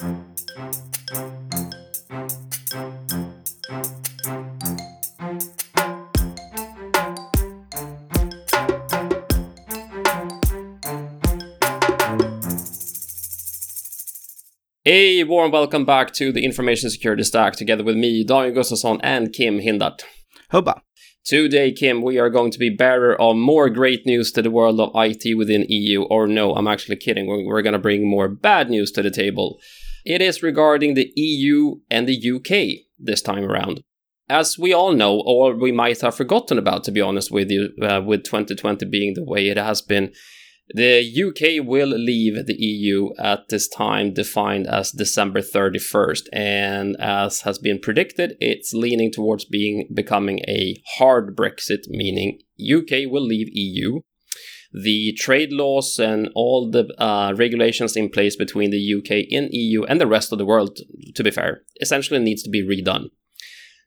A warm welcome back to the Information Security Stack together with me, Daniel Gustafsson, and Kim Hindart. Hubba. Today, Kim, we are going to be bearer of more great news to the world of IT within EU. Or no, I'm actually kidding. We're going to bring more bad news to the table. It is regarding the EU and the UK this time around. As we all know, or we might have forgotten about, to be honest with you, uh, with 2020 being the way it has been, the UK will leave the EU at this time defined as December 31st, and as has been predicted, it's leaning towards being becoming a hard Brexit, meaning UK will leave EU. The trade laws and all the uh, regulations in place between the UK and EU and the rest of the world, to be fair, essentially needs to be redone.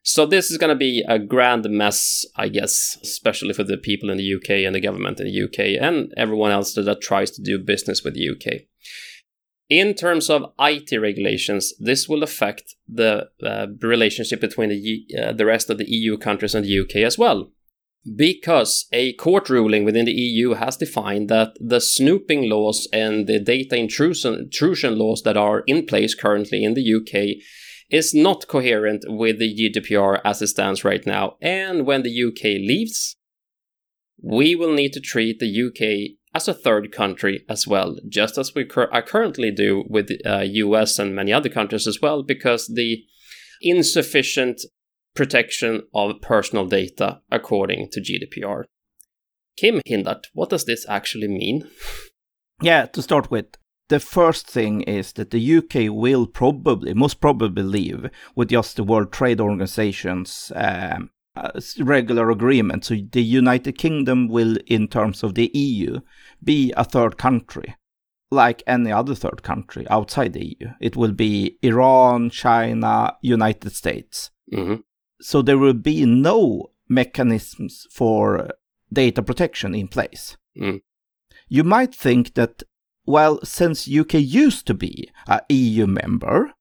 So this is going to be a grand mess, I guess, especially for the people in the UK and the government in the UK and everyone else that, tries to do business with the UK. In terms of IT regulations, this will affect the uh, relationship between the, uh, the rest of the EU countries and the UK as well. Because a court ruling within the EU has defined that the snooping laws and the data intrusion, intrusion laws that are in place currently in the UK is not coherent with the GDPR as it stands right now. And when the UK leaves, we will need to treat the UK as a third country as well, just as we cur- currently do with the uh, US and many other countries as well, because the insufficient protection of personal data according to GDPR. Kim Hindart, what does this actually mean? Yeah, to start with, the first thing is that the UK will probably, most probably, leave with just the World Trade Organization's um, uh, regular agreement. So the United Kingdom will, in terms of the EU, be a third country, like any other third country outside the EU. It will be Iran, China, United States. Mm-hmm. So there will be no mechanisms for data protection in place. Mm. You might think that well, since UK used to be a EU member,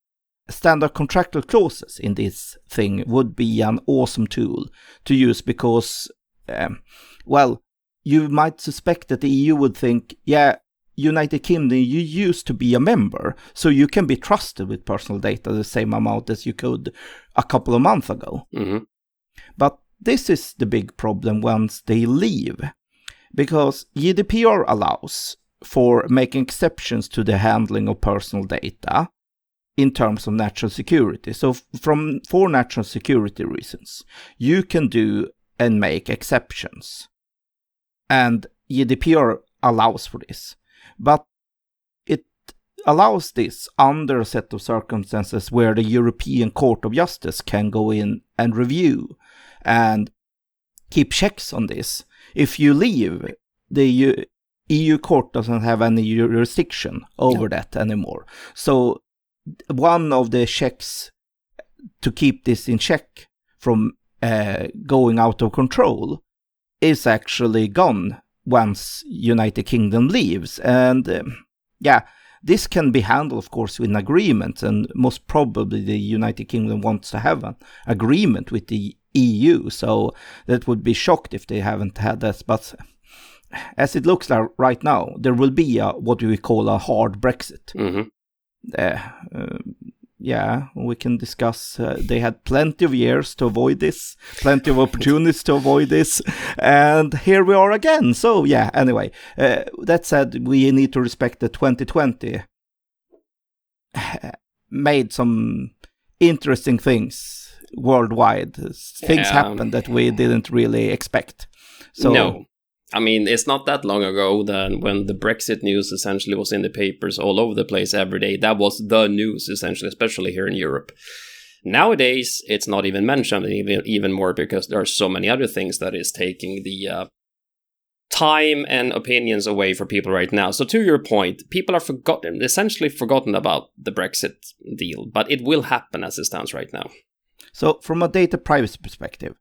standard contractual clauses in this thing would be an awesome tool to use because, um, well, you might suspect that the EU would think, yeah, United Kingdom, you used to be a member, so you can be trusted with personal data the same amount as you could a couple of months ago. Mm-hmm. But this is the big problem once they leave, because GDPR allows for making exceptions to the handling of personal data in terms of national security. So from for national security reasons, you can do and make exceptions. And GDPR allows for this. But it allows this under a set of circumstances where the European Court of Justice can go in and review and keep checks on this. If you leave, the EU court doesn't have any jurisdiction over no. that anymore. So one of the checks to keep this in check from uh, going out of control is actually gone once United Kingdom leaves. And um, yeah, this can be handled, of course, with an agreement, and most probably the United Kingdom wants to have an agreement with the EU. So that would be shocked if they haven't had that. But as it looks like right now, there will be a, what we call a hard Brexit. Mm-hmm. Uh, uh, yeah, we can discuss. Uh, they had plenty of years to avoid this, plenty of opportunities to avoid this, and here we are again. So, yeah, anyway, uh, that said, we need to respect that 2020 made some interesting things worldwide. Things yeah. happened that we didn't really expect. So, no. I mean, it's not that long ago that when the Brexit news essentially was in the papers all over the place every day. That was the news, essentially, especially here in Europe. Nowadays, it's not even mentioned even, even more because there are so many other things that is taking the uh, time and opinions away for people right now. So, to your point, people are forgotten, essentially forgotten about the Brexit deal, but it will happen as it stands right now. So, from a data privacy perspective,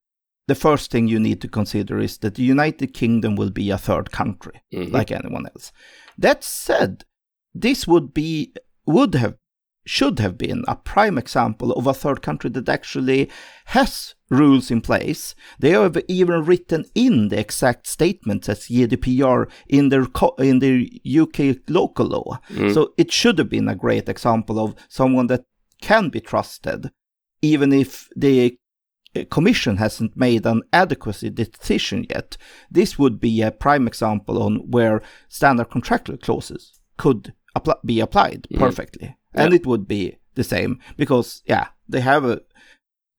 the first thing you need to consider is that the United Kingdom will be a third country, mm-hmm. like anyone else. That said, this would be would have should have been a prime example of a third country that actually has rules in place. They have even written in the exact statements as GDPR in their in their UK local law. Mm. So it should have been a great example of someone that can be trusted, even if the uh, Commission hasn't made an adequacy decision yet. This would be a prime example on where standard contractual clauses could be applied mm. perfectly and it would be the same because yeah they have a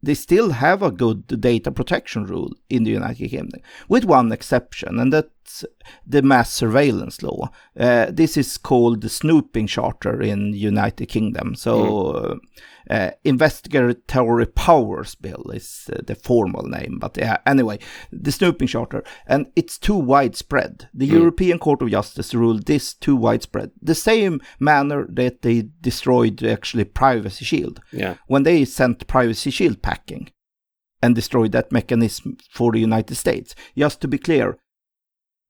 they still have a good data protection rule in the United Kingdom, with one exception, and that's the mass surveillance law. Uh, this is called the Snooping Charter in United Kingdom. So, mm. uh, Investigatory Powers Bill is uh, the formal name, but yeah, anyway, the Snooping Charter, and it's too widespread. The mm. European Court of Justice ruled this too widespread. The same manner that they destroyed actually Privacy Shield. Yeah. When they sent Privacy Shield packing and destroyed that mechanism for the United States. Just to be clear,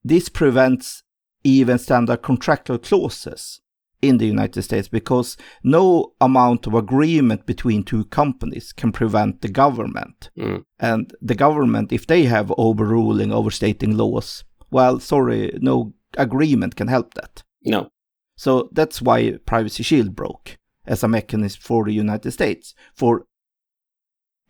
this prevents even standard contractual clauses in the United States because no amount of agreement between two companies can prevent the government. Mm. And the government, if they have overruling, overstating laws, well, sorry, no agreement can help that. No. So that's why Privacy Shield broke as a mechanism for the United States for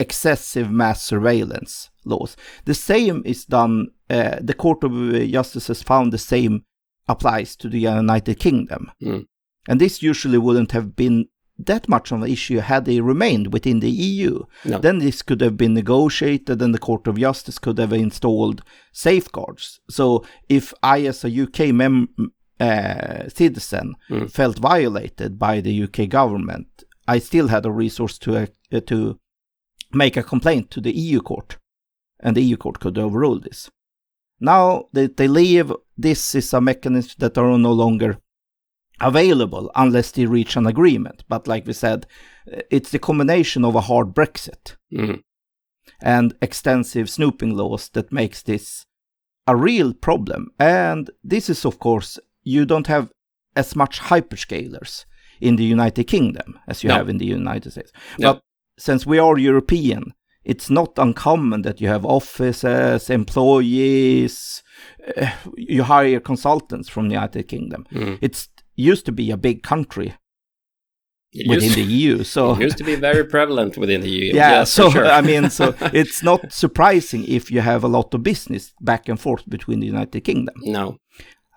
excessive mass surveillance laws. The same is done, uh, the Court of Justice has found the same applies to the United Kingdom. Mm. And this usually wouldn't have been that much of an issue had they remained within the EU. No. Then this could have been negotiated and the Court of Justice could have installed safeguards. So if I, as a UK mem- uh, citizen, mm. felt violated by the UK government, I still had a resource to uh, to make a complaint to the EU court, and the EU court could overrule this. Now that they leave, this is a mechanism that are no longer available unless they reach an agreement. But like we said, it's the combination of a hard Brexit mm-hmm. and extensive snooping laws that makes this a real problem. And this is, of course, you don't have as much hyperscalers in the United Kingdom as you no. have in the United States. No. But since we are European, it's not uncommon that you have offices, employees, uh, you hire consultants from the United Kingdom. Mm. It's used to be a big country it within the EU. So it used to be very prevalent within the EU. Yeah, yes, so sure. I mean, so it's not surprising if you have a lot of business back and forth between the United Kingdom. No.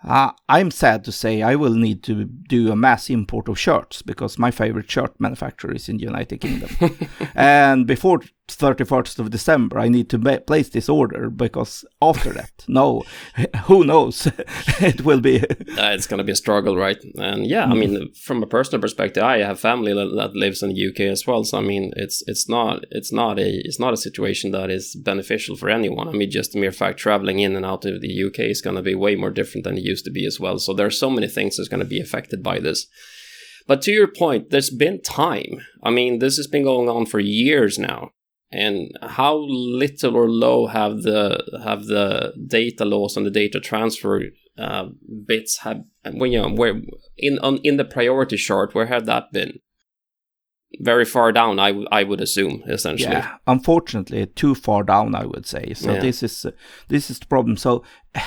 Uh, I'm sad to say I will need to do a mass import of shirts because my favorite shirt manufacturer is in the United Kingdom. and before 31st of December, I need to ma- place this order because after that, no, who knows? it will be. uh, it's going to be a struggle, right? And yeah, mm. I mean, from a personal perspective, I have family that, that, lives in the UK as well. So I mean, it's it's not it's not a it's not a situation that is beneficial for anyone. I mean, just the mere fact traveling in and out of the UK is going to be way more different than it used to be as well. So there are so many things that's going to be affected by this. But to your point, there's been time. I mean, this has been going on for years now and how little or low have the have the data loss and the data transfer uh, bits have when you know where in on, in the priority chart where had that been? Very far down I, w- I would assume essentially. Yeah unfortunately too far down i would say. So yeah. this is uh, this is the problem. So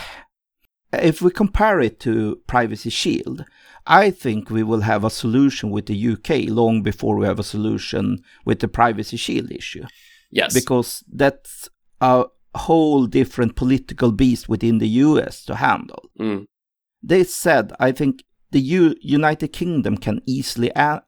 if we compare it to privacy shield i think we will have a solution with the uk long before we have a solution with the privacy shield issue Yes. Because that's a whole different political beast within the US to handle. Mm. They said, I think the U- United Kingdom can easily a-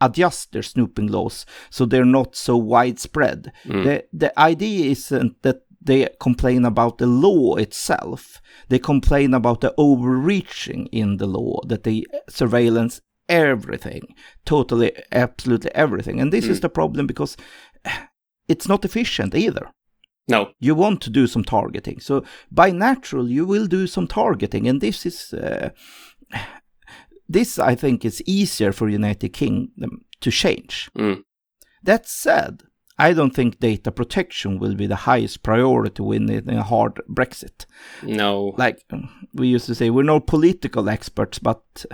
adjust their snooping laws so they're not so widespread. Mm. The, the idea isn't that they complain about the law itself. They complain about the overreaching in the law, that they surveillance everything, totally, absolutely everything. And this mm. is the problem because it's not efficient either. No. You want to do some targeting. So by natural, you will do some targeting. And this is, uh, this I think is easier for United Kingdom to change. Mm. That said, I don't think data protection will be the highest priority when in a hard Brexit. No. Like we used to say, we're no political experts, but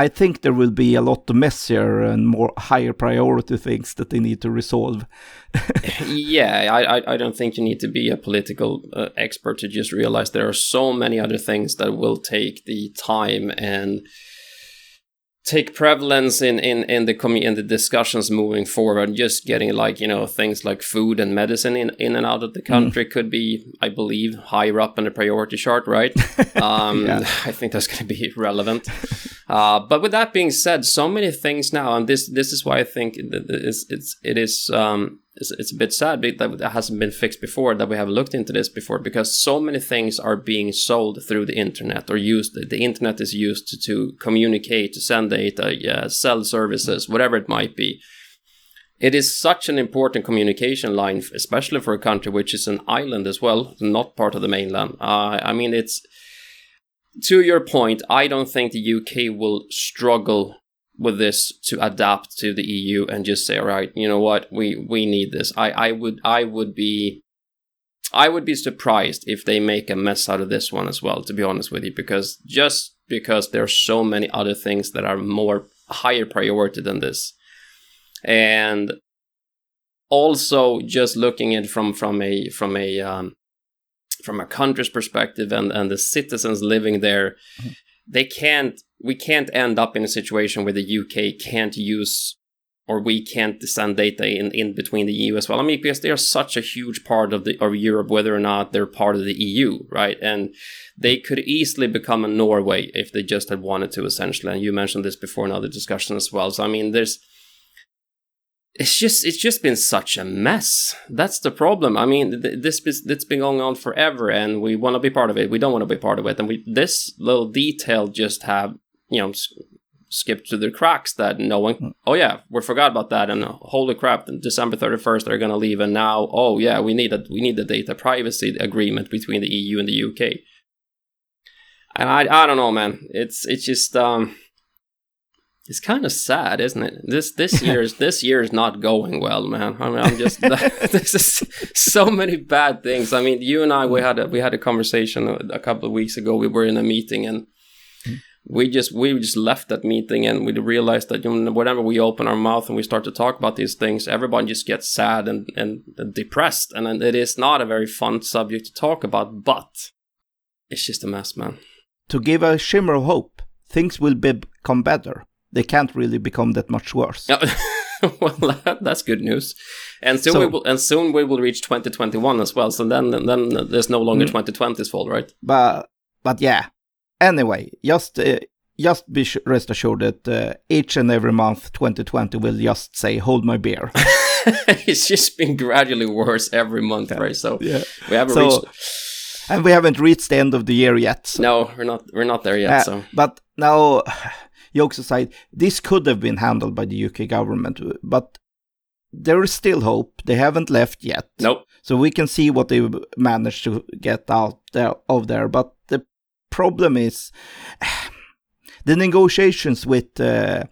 I think there will be a lot messier and more higher priority things that they need to resolve. yeah, I, I don't think you need to be a political uh, expert to just realize there are so many other things that will take the time and take prevalence in in in the commu- in the discussions moving forward just getting like you know things like food and medicine in in and out of the country mm. could be i believe higher up in the priority chart right um yeah. i think that's going to be relevant uh but with that being said so many things now and this this is why i think it's it's it is um it's, it's a bit sad that that hasn't been fixed before that we haven't looked into this before because so many things are being sold through the internet or used the internet is used to, to communicate to send data yeah, sell services whatever it might be. It is such an important communication line especially for a country which is an island as well not part of the mainland. Uh, i mean it's to your point i don't think the uk will struggle with this to adapt to the EU and just say, all right, you know what, we we need this. I I would I would be I would be surprised if they make a mess out of this one as well, to be honest with you, because just because there are so many other things that are more higher priority than this. And also just looking at from from a from a um, from a country's perspective and and the citizens living there, mm-hmm. they can't we can't end up in a situation where the UK can't use or we can't send data in, in between the EU as well. I mean, because they are such a huge part of the of Europe, whether or not they're part of the EU, right? And they could easily become a Norway if they just had wanted to, essentially. And you mentioned this before in other discussions as well. So I mean, there's it's just it's just been such a mess. That's the problem. I mean, this has been going on forever, and we want to be part of it. We don't want to be part of it, and we this little detail just have you know skipped through the cracks that no one hmm. oh yeah we forgot about that and uh, holy crap december 31st they're going to leave and now oh yeah we need a we need the data privacy agreement between the eu and the uk and i i don't know man it's it's just um it's kind of sad, isn't it? This this year's this year is not going well, man. I mean, I'm just this is so many bad things. I mean, you and I we had a we had a conversation a couple of weeks ago. We were in a meeting and we just we just left that meeting and we realized that you know, whenever we open our mouth and we start to talk about these things, everyone just gets sad and, and depressed, and it is not a very fun subject to talk about. But it's just a mess, man. To give a shimmer of hope, things will become better. They can't really become that much worse. well, that's good news. And soon so, we will, and soon we will reach 2021 as well. So then, then there's no longer mm, 2020's fault, right? But, but yeah, Anyway, just uh, just be rest assured that uh, each and every month 2020 will just say hold my beer. It's just been gradually worse every month right? So yeah. we haven't so, reached and we haven't reached the end of the year yet so. no we're not we're not there yet uh, so. but now jokes aside this could have been handled by the uk government but there is still hope. They haven't left yet. Nope. So we can see what they managed to get out there of there but the problem is the negotiations with uh,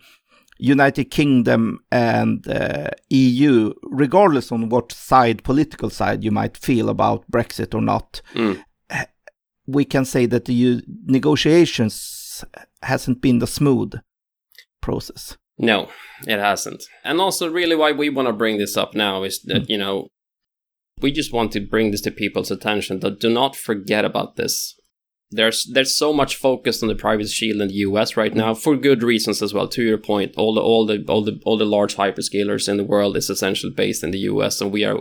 United Kingdom and uh, EU, regardless on what side, political side you might feel about Brexit or not, mm. we can say that the negotiations hasn't been the smooth process. No, it hasn't. And also, really, why we want to bring this up now is that, mm. you know, we just want to bring this to people's attention that do not forget about this there's there's so much focus on the privacy shield in the US right now for good reasons as well. To your point, all the all the all the all the large hyperscalers in the world is essentially based in the US, and we are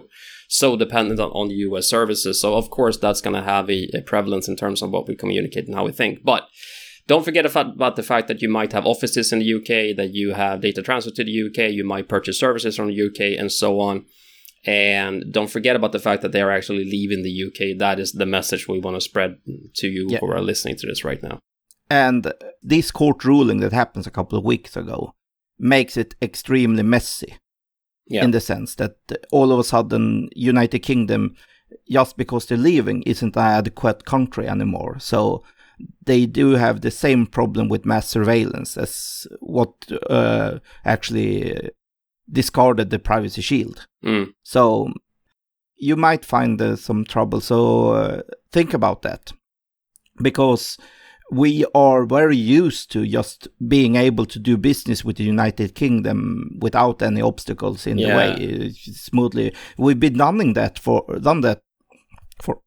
so dependent on, on the US services. So of course that's going to have a, a, prevalence in terms of what we communicate and how we think. But don't forget about the fact that you might have offices in the UK, that you have data transfer to the UK, you might purchase services from the UK, and so on. And don't forget about the fact that they are actually leaving the UK. That is the message we want to spread to you yeah. who are listening to this right now. And this court ruling that happens a couple of weeks ago makes it extremely messy. Yeah. In the sense that all of a sudden, United Kingdom, just because they're leaving, isn't an adequate country anymore. So they do have the same problem with mass surveillance as what uh, actually discarded the privacy shield. Mm. So you might find uh, some trouble. So uh, think about that. Because we are very used to just being able to do business with the United Kingdom without any obstacles in Yeah. the way smoothly. We've been doing that for done that for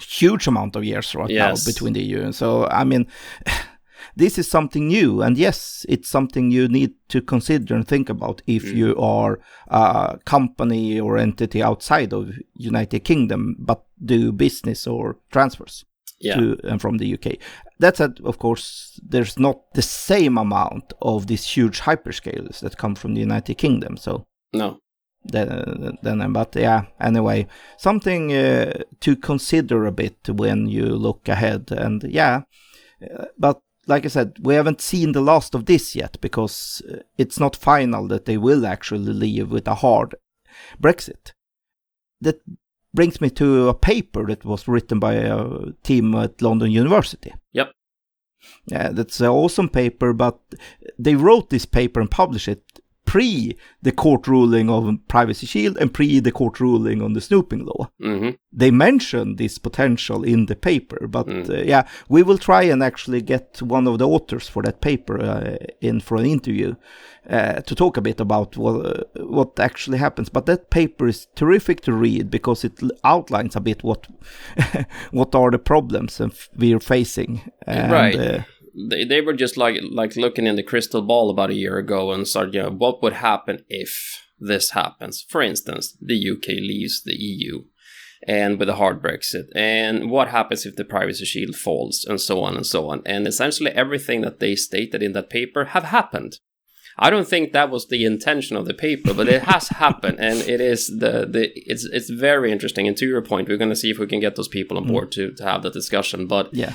huge amount of years right Yes. now between the EU. And so I mean, this is something new, and yes, it's something you need to consider and think about if Mm. you are a company or entity outside of United Kingdom but do business or transfers Yeah. to and from the UK. That said, of course, there's not the same amount of these huge hyperscalers that come from the United Kingdom. So No. then, then but yeah, anyway, something uh, to consider a bit when you look ahead. And yeah, uh, but like I said, we haven't seen the last of this yet because uh, it's not final that they will actually leave with a hard Brexit. That brings me to a paper that was written by a team at London University. Yep. Yeah, that's an awesome paper, but they wrote this paper and published it pre the court ruling of Privacy Shield and pre the court ruling on the snooping law. hmm They mentioned this potential in the paper, but Mm. uh, yeah, we will try and actually get one of the authors for that paper uh, in for an interview uh, to talk a bit about what, uh, what actually happens. But that paper is terrific to read because it l- outlines a bit what what are the problems we're facing. And, Right. They, they were just like like looking in the crystal ball about a year ago and started, you know, what would happen if this happens? For instance, the UK leaves the EU and with a hard Brexit, and what happens if the privacy shield falls, and so on and so on. And essentially, everything that they stated in that paper have happened. I don't think that was the intention of the paper, but it has happened, and it is the the it's it's very interesting. And to your point, we're going to see if we can get those people on mm. board to to have that discussion. But yeah.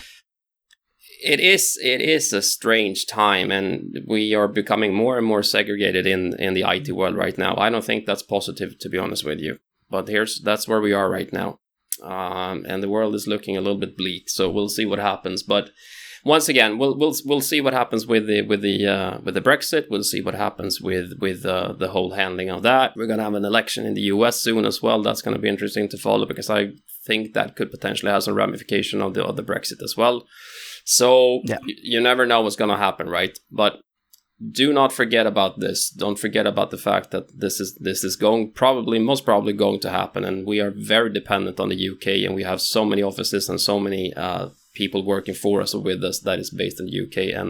It is it is a strange time and we are becoming more and more segregated in in the IT world right now. I don't think that's positive to be honest with you. But here's that's where we are right now. Um, and the world is looking a little bit bleak, so we'll see what happens. But once again, we'll we'll we'll see what happens with the with the uh, with the Brexit. We'll see what happens with with uh, the whole handling of that. We're gonna have an election in the U.S. soon as well. That's gonna be interesting to follow because I think that could potentially have some ramification of the of the Brexit as well. So Yeah. y- you never know what's gonna happen, right? But do not forget about this. Don't forget about the fact that this is this is going probably most probably going to happen, and we are very dependent on the UK, and we have so many offices and so many uh, people working for us or with us that is based in the UK, and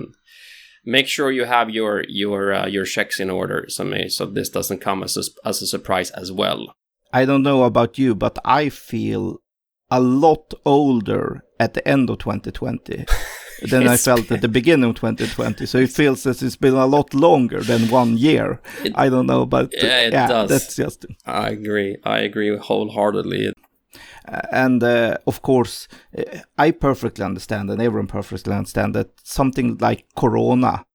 make sure you have your your uh, your checks in order, so may, so this doesn't come as a, as a surprise as well. I don't know about you, but I feel a lot older at the end of 2020 than I felt at the beginning of 2020. So it feels as it's been a lot longer than one year. It- I don't know, but uh, Yeah, it yeah, does. that's just. I agree. I agree wholeheartedly. And uh, of course, uh, I perfectly understand, and everyone perfectly understand that something like Corona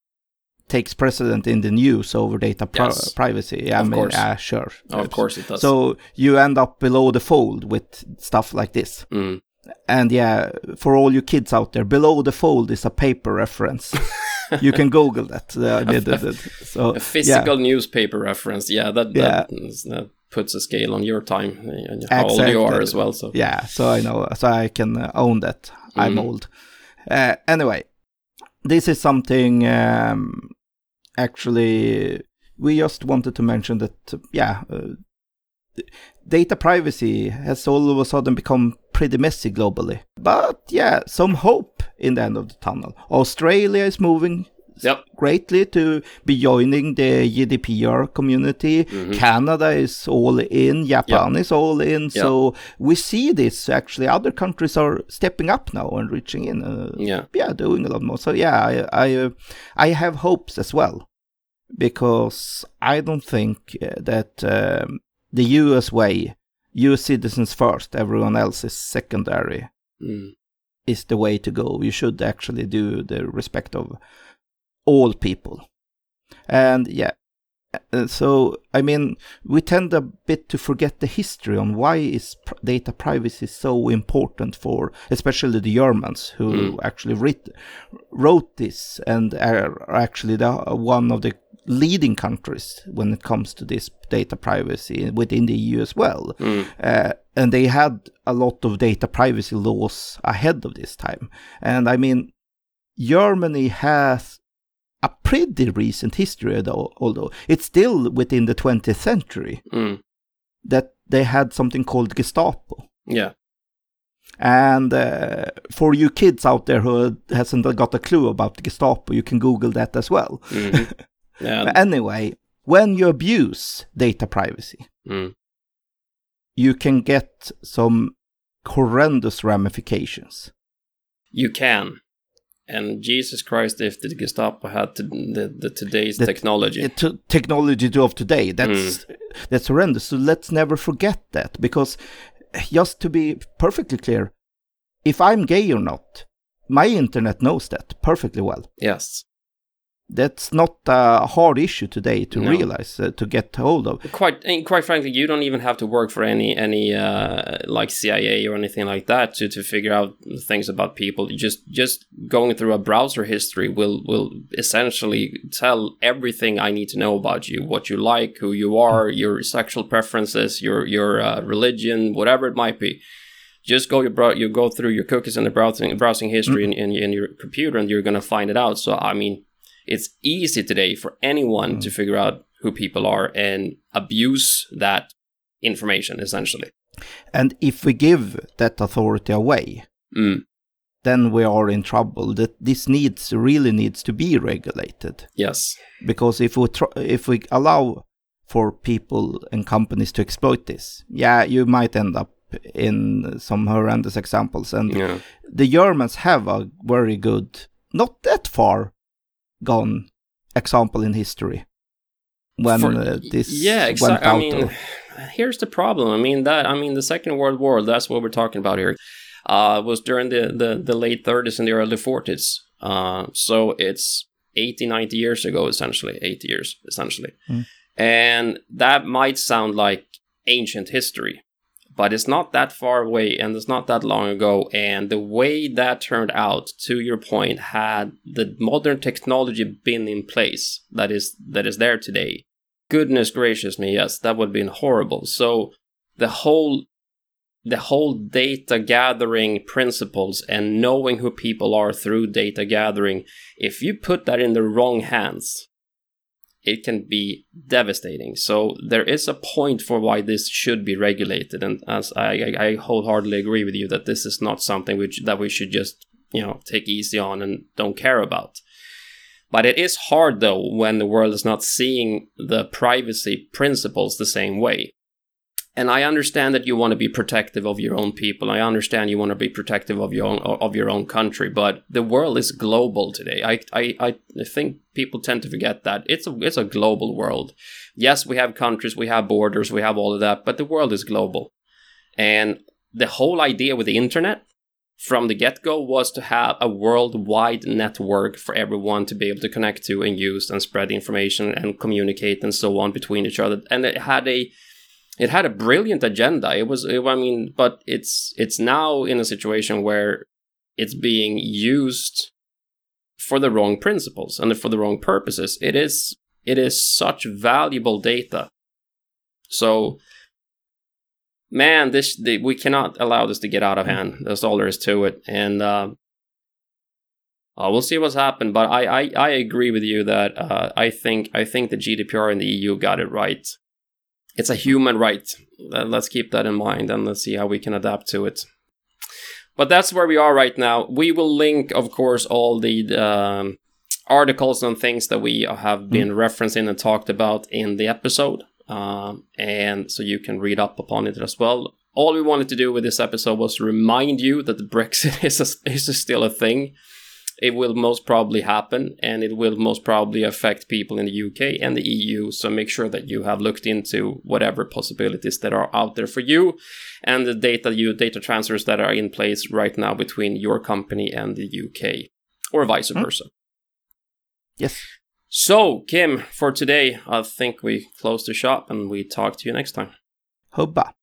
takes precedent in the news over data pri- Yes. privacy. I Of mean, course. yeah, sure. Of course it does. So you end up below the fold with stuff like this. Mm. And yeah, for all you kids out there, below the fold is a paper reference. you can Google that. Uh, the- the- so a physical newspaper reference. Yeah, that that, that puts a scale on your time and how old you are as well. So Yeah, yeah. So I know, so I can own that. I'm Mhm. old. Uh, anyway, this is something. Um, actually, we just wanted to mention that. yeah. Uh, Data privacy has all of a sudden become pretty messy globally. But yeah, some hope in the end of the tunnel. Australia is moving Yep. greatly to be joining the GDPR community. Mhm. Canada is all in, Japan is all in. So we see this actually. Other countries are stepping up now and reaching in. Uh, Yeah. yeah, doing a lot more. So yeah, I I, uh, I have hopes as well because I don't think uh, that um, the U.S. way, U.S. citizens first, everyone else is secondary, Mm. is the way to go. You should actually do the respect of all people, and yeah. uh, So I mean, we tend a bit to forget the history on why is pr- data privacy so important for, especially the Germans who Mm. actually writ- wrote this and are actually the one of the leading countries when it comes to this data privacy within the EU as well. Mm. Uh, and they had a lot of data privacy laws ahead of this time. And I mean, Germany has a pretty recent history, though, although it's still within the 20th century Mm. that they had something called Gestapo. Yeah. And uh, for you kids out there who hasn't got a clue about Gestapo, you can Google that as well. Mhm. Yeah. Anyway, when you abuse data privacy, Mm. you can get some horrendous ramifications. You can. And Jesus Christ, if the Gestapo had to, the, the today's The- technology. To- technology of today, that's mm. that's horrendous. So let's never forget that, because just to be perfectly clear, if I'm gay or not, my internet knows that perfectly well. yes. That's not a hard issue today to No. realize, uh, to get hold of. Quite, and quite frankly, you don't even have to work for any any uh, like CIA or anything like that to, to figure out things about people. You just just going through a browser history will will essentially tell everything I need to know about you, what you like, who you are, your sexual preferences, your your uh, religion, whatever it might be. Just go your you go through your cookies and the browsing browsing history in, in, in your computer, and you're gonna find it out. So I mean, it's easy today for anyone to figure out who people are and abuse that information essentially. And if we give that authority away, Mm, then we are in trouble. That this needs really needs to be regulated yes. because if we tr- if we allow for people and companies to exploit this, yeah, you might end up in some horrendous examples. And Yeah. the Germans have a very good, not that far gone example in history when For- uh, this yeah, exactly. I mean, here's the problem. I mean that I mean the Second World War. That's what we're talking about here. Uh, was during the, the the late 30s and the early 40s. Uh, so it's 80, 90 years ago, essentially, 80 years, essentially. Mm. And that might sound like ancient history, but it's not that far away and it's not that long ago. And the way that turned out, to your point, had the modern technology been in place that is that is there today, goodness gracious me, yes, that would have been horrible. So the whole the whole data gathering principles and knowing who people are through data gathering, if you put that in the wrong hands, it can be devastating. So there is a point for why this should be regulated, and as I, I, I wholeheartedly agree with you that this is not something which that we should just you know take easy on and don't care about. But it is hard though when the world is not seeing the privacy principles the same way. And I understand that you want to be protective of your own people. I understand you want to be protective of your own of your own country. But the world is global today. I I, I think people tend to forget that it's a it's a global world. Yes, we have countries, we have borders, we have all of that, but the world is global. And the whole idea with the internet from the get go was to have a worldwide network for everyone to be able to connect to and use and spread information and communicate and so on between each other. And it had a it had a brilliant agenda. It was, I mean, but it's it's now in a situation where it's being used for the wrong principles and for the wrong purposes. It is it is such valuable data. So man, this the, we cannot allow this to get out of hand. That's all there is to it, and uh, uh, we'll see what's happened. But I I, I agree with you that uh, I think I think the GDPR in the EU got it right. It's a human right. Let's keep that in mind, and let's see how we can adapt to it. But that's where we are right now. We will link, of course, all the um, articles and things that we have been referencing and talked about in the episode um, and so you can read up upon it as well. All we wanted to do with this episode was to remind you that the Brexit is, a, is still a thing. It will most probably happen, and it will most probably affect people in the UK and the EU. So make sure that you have looked into whatever possibilities that are out there for you, and the data you data transfers that are in place right now between your company and the UK, or vice hmm. versa. yes. So, Kim, for today, I think we close the shop and we talk to you next time. Hubba.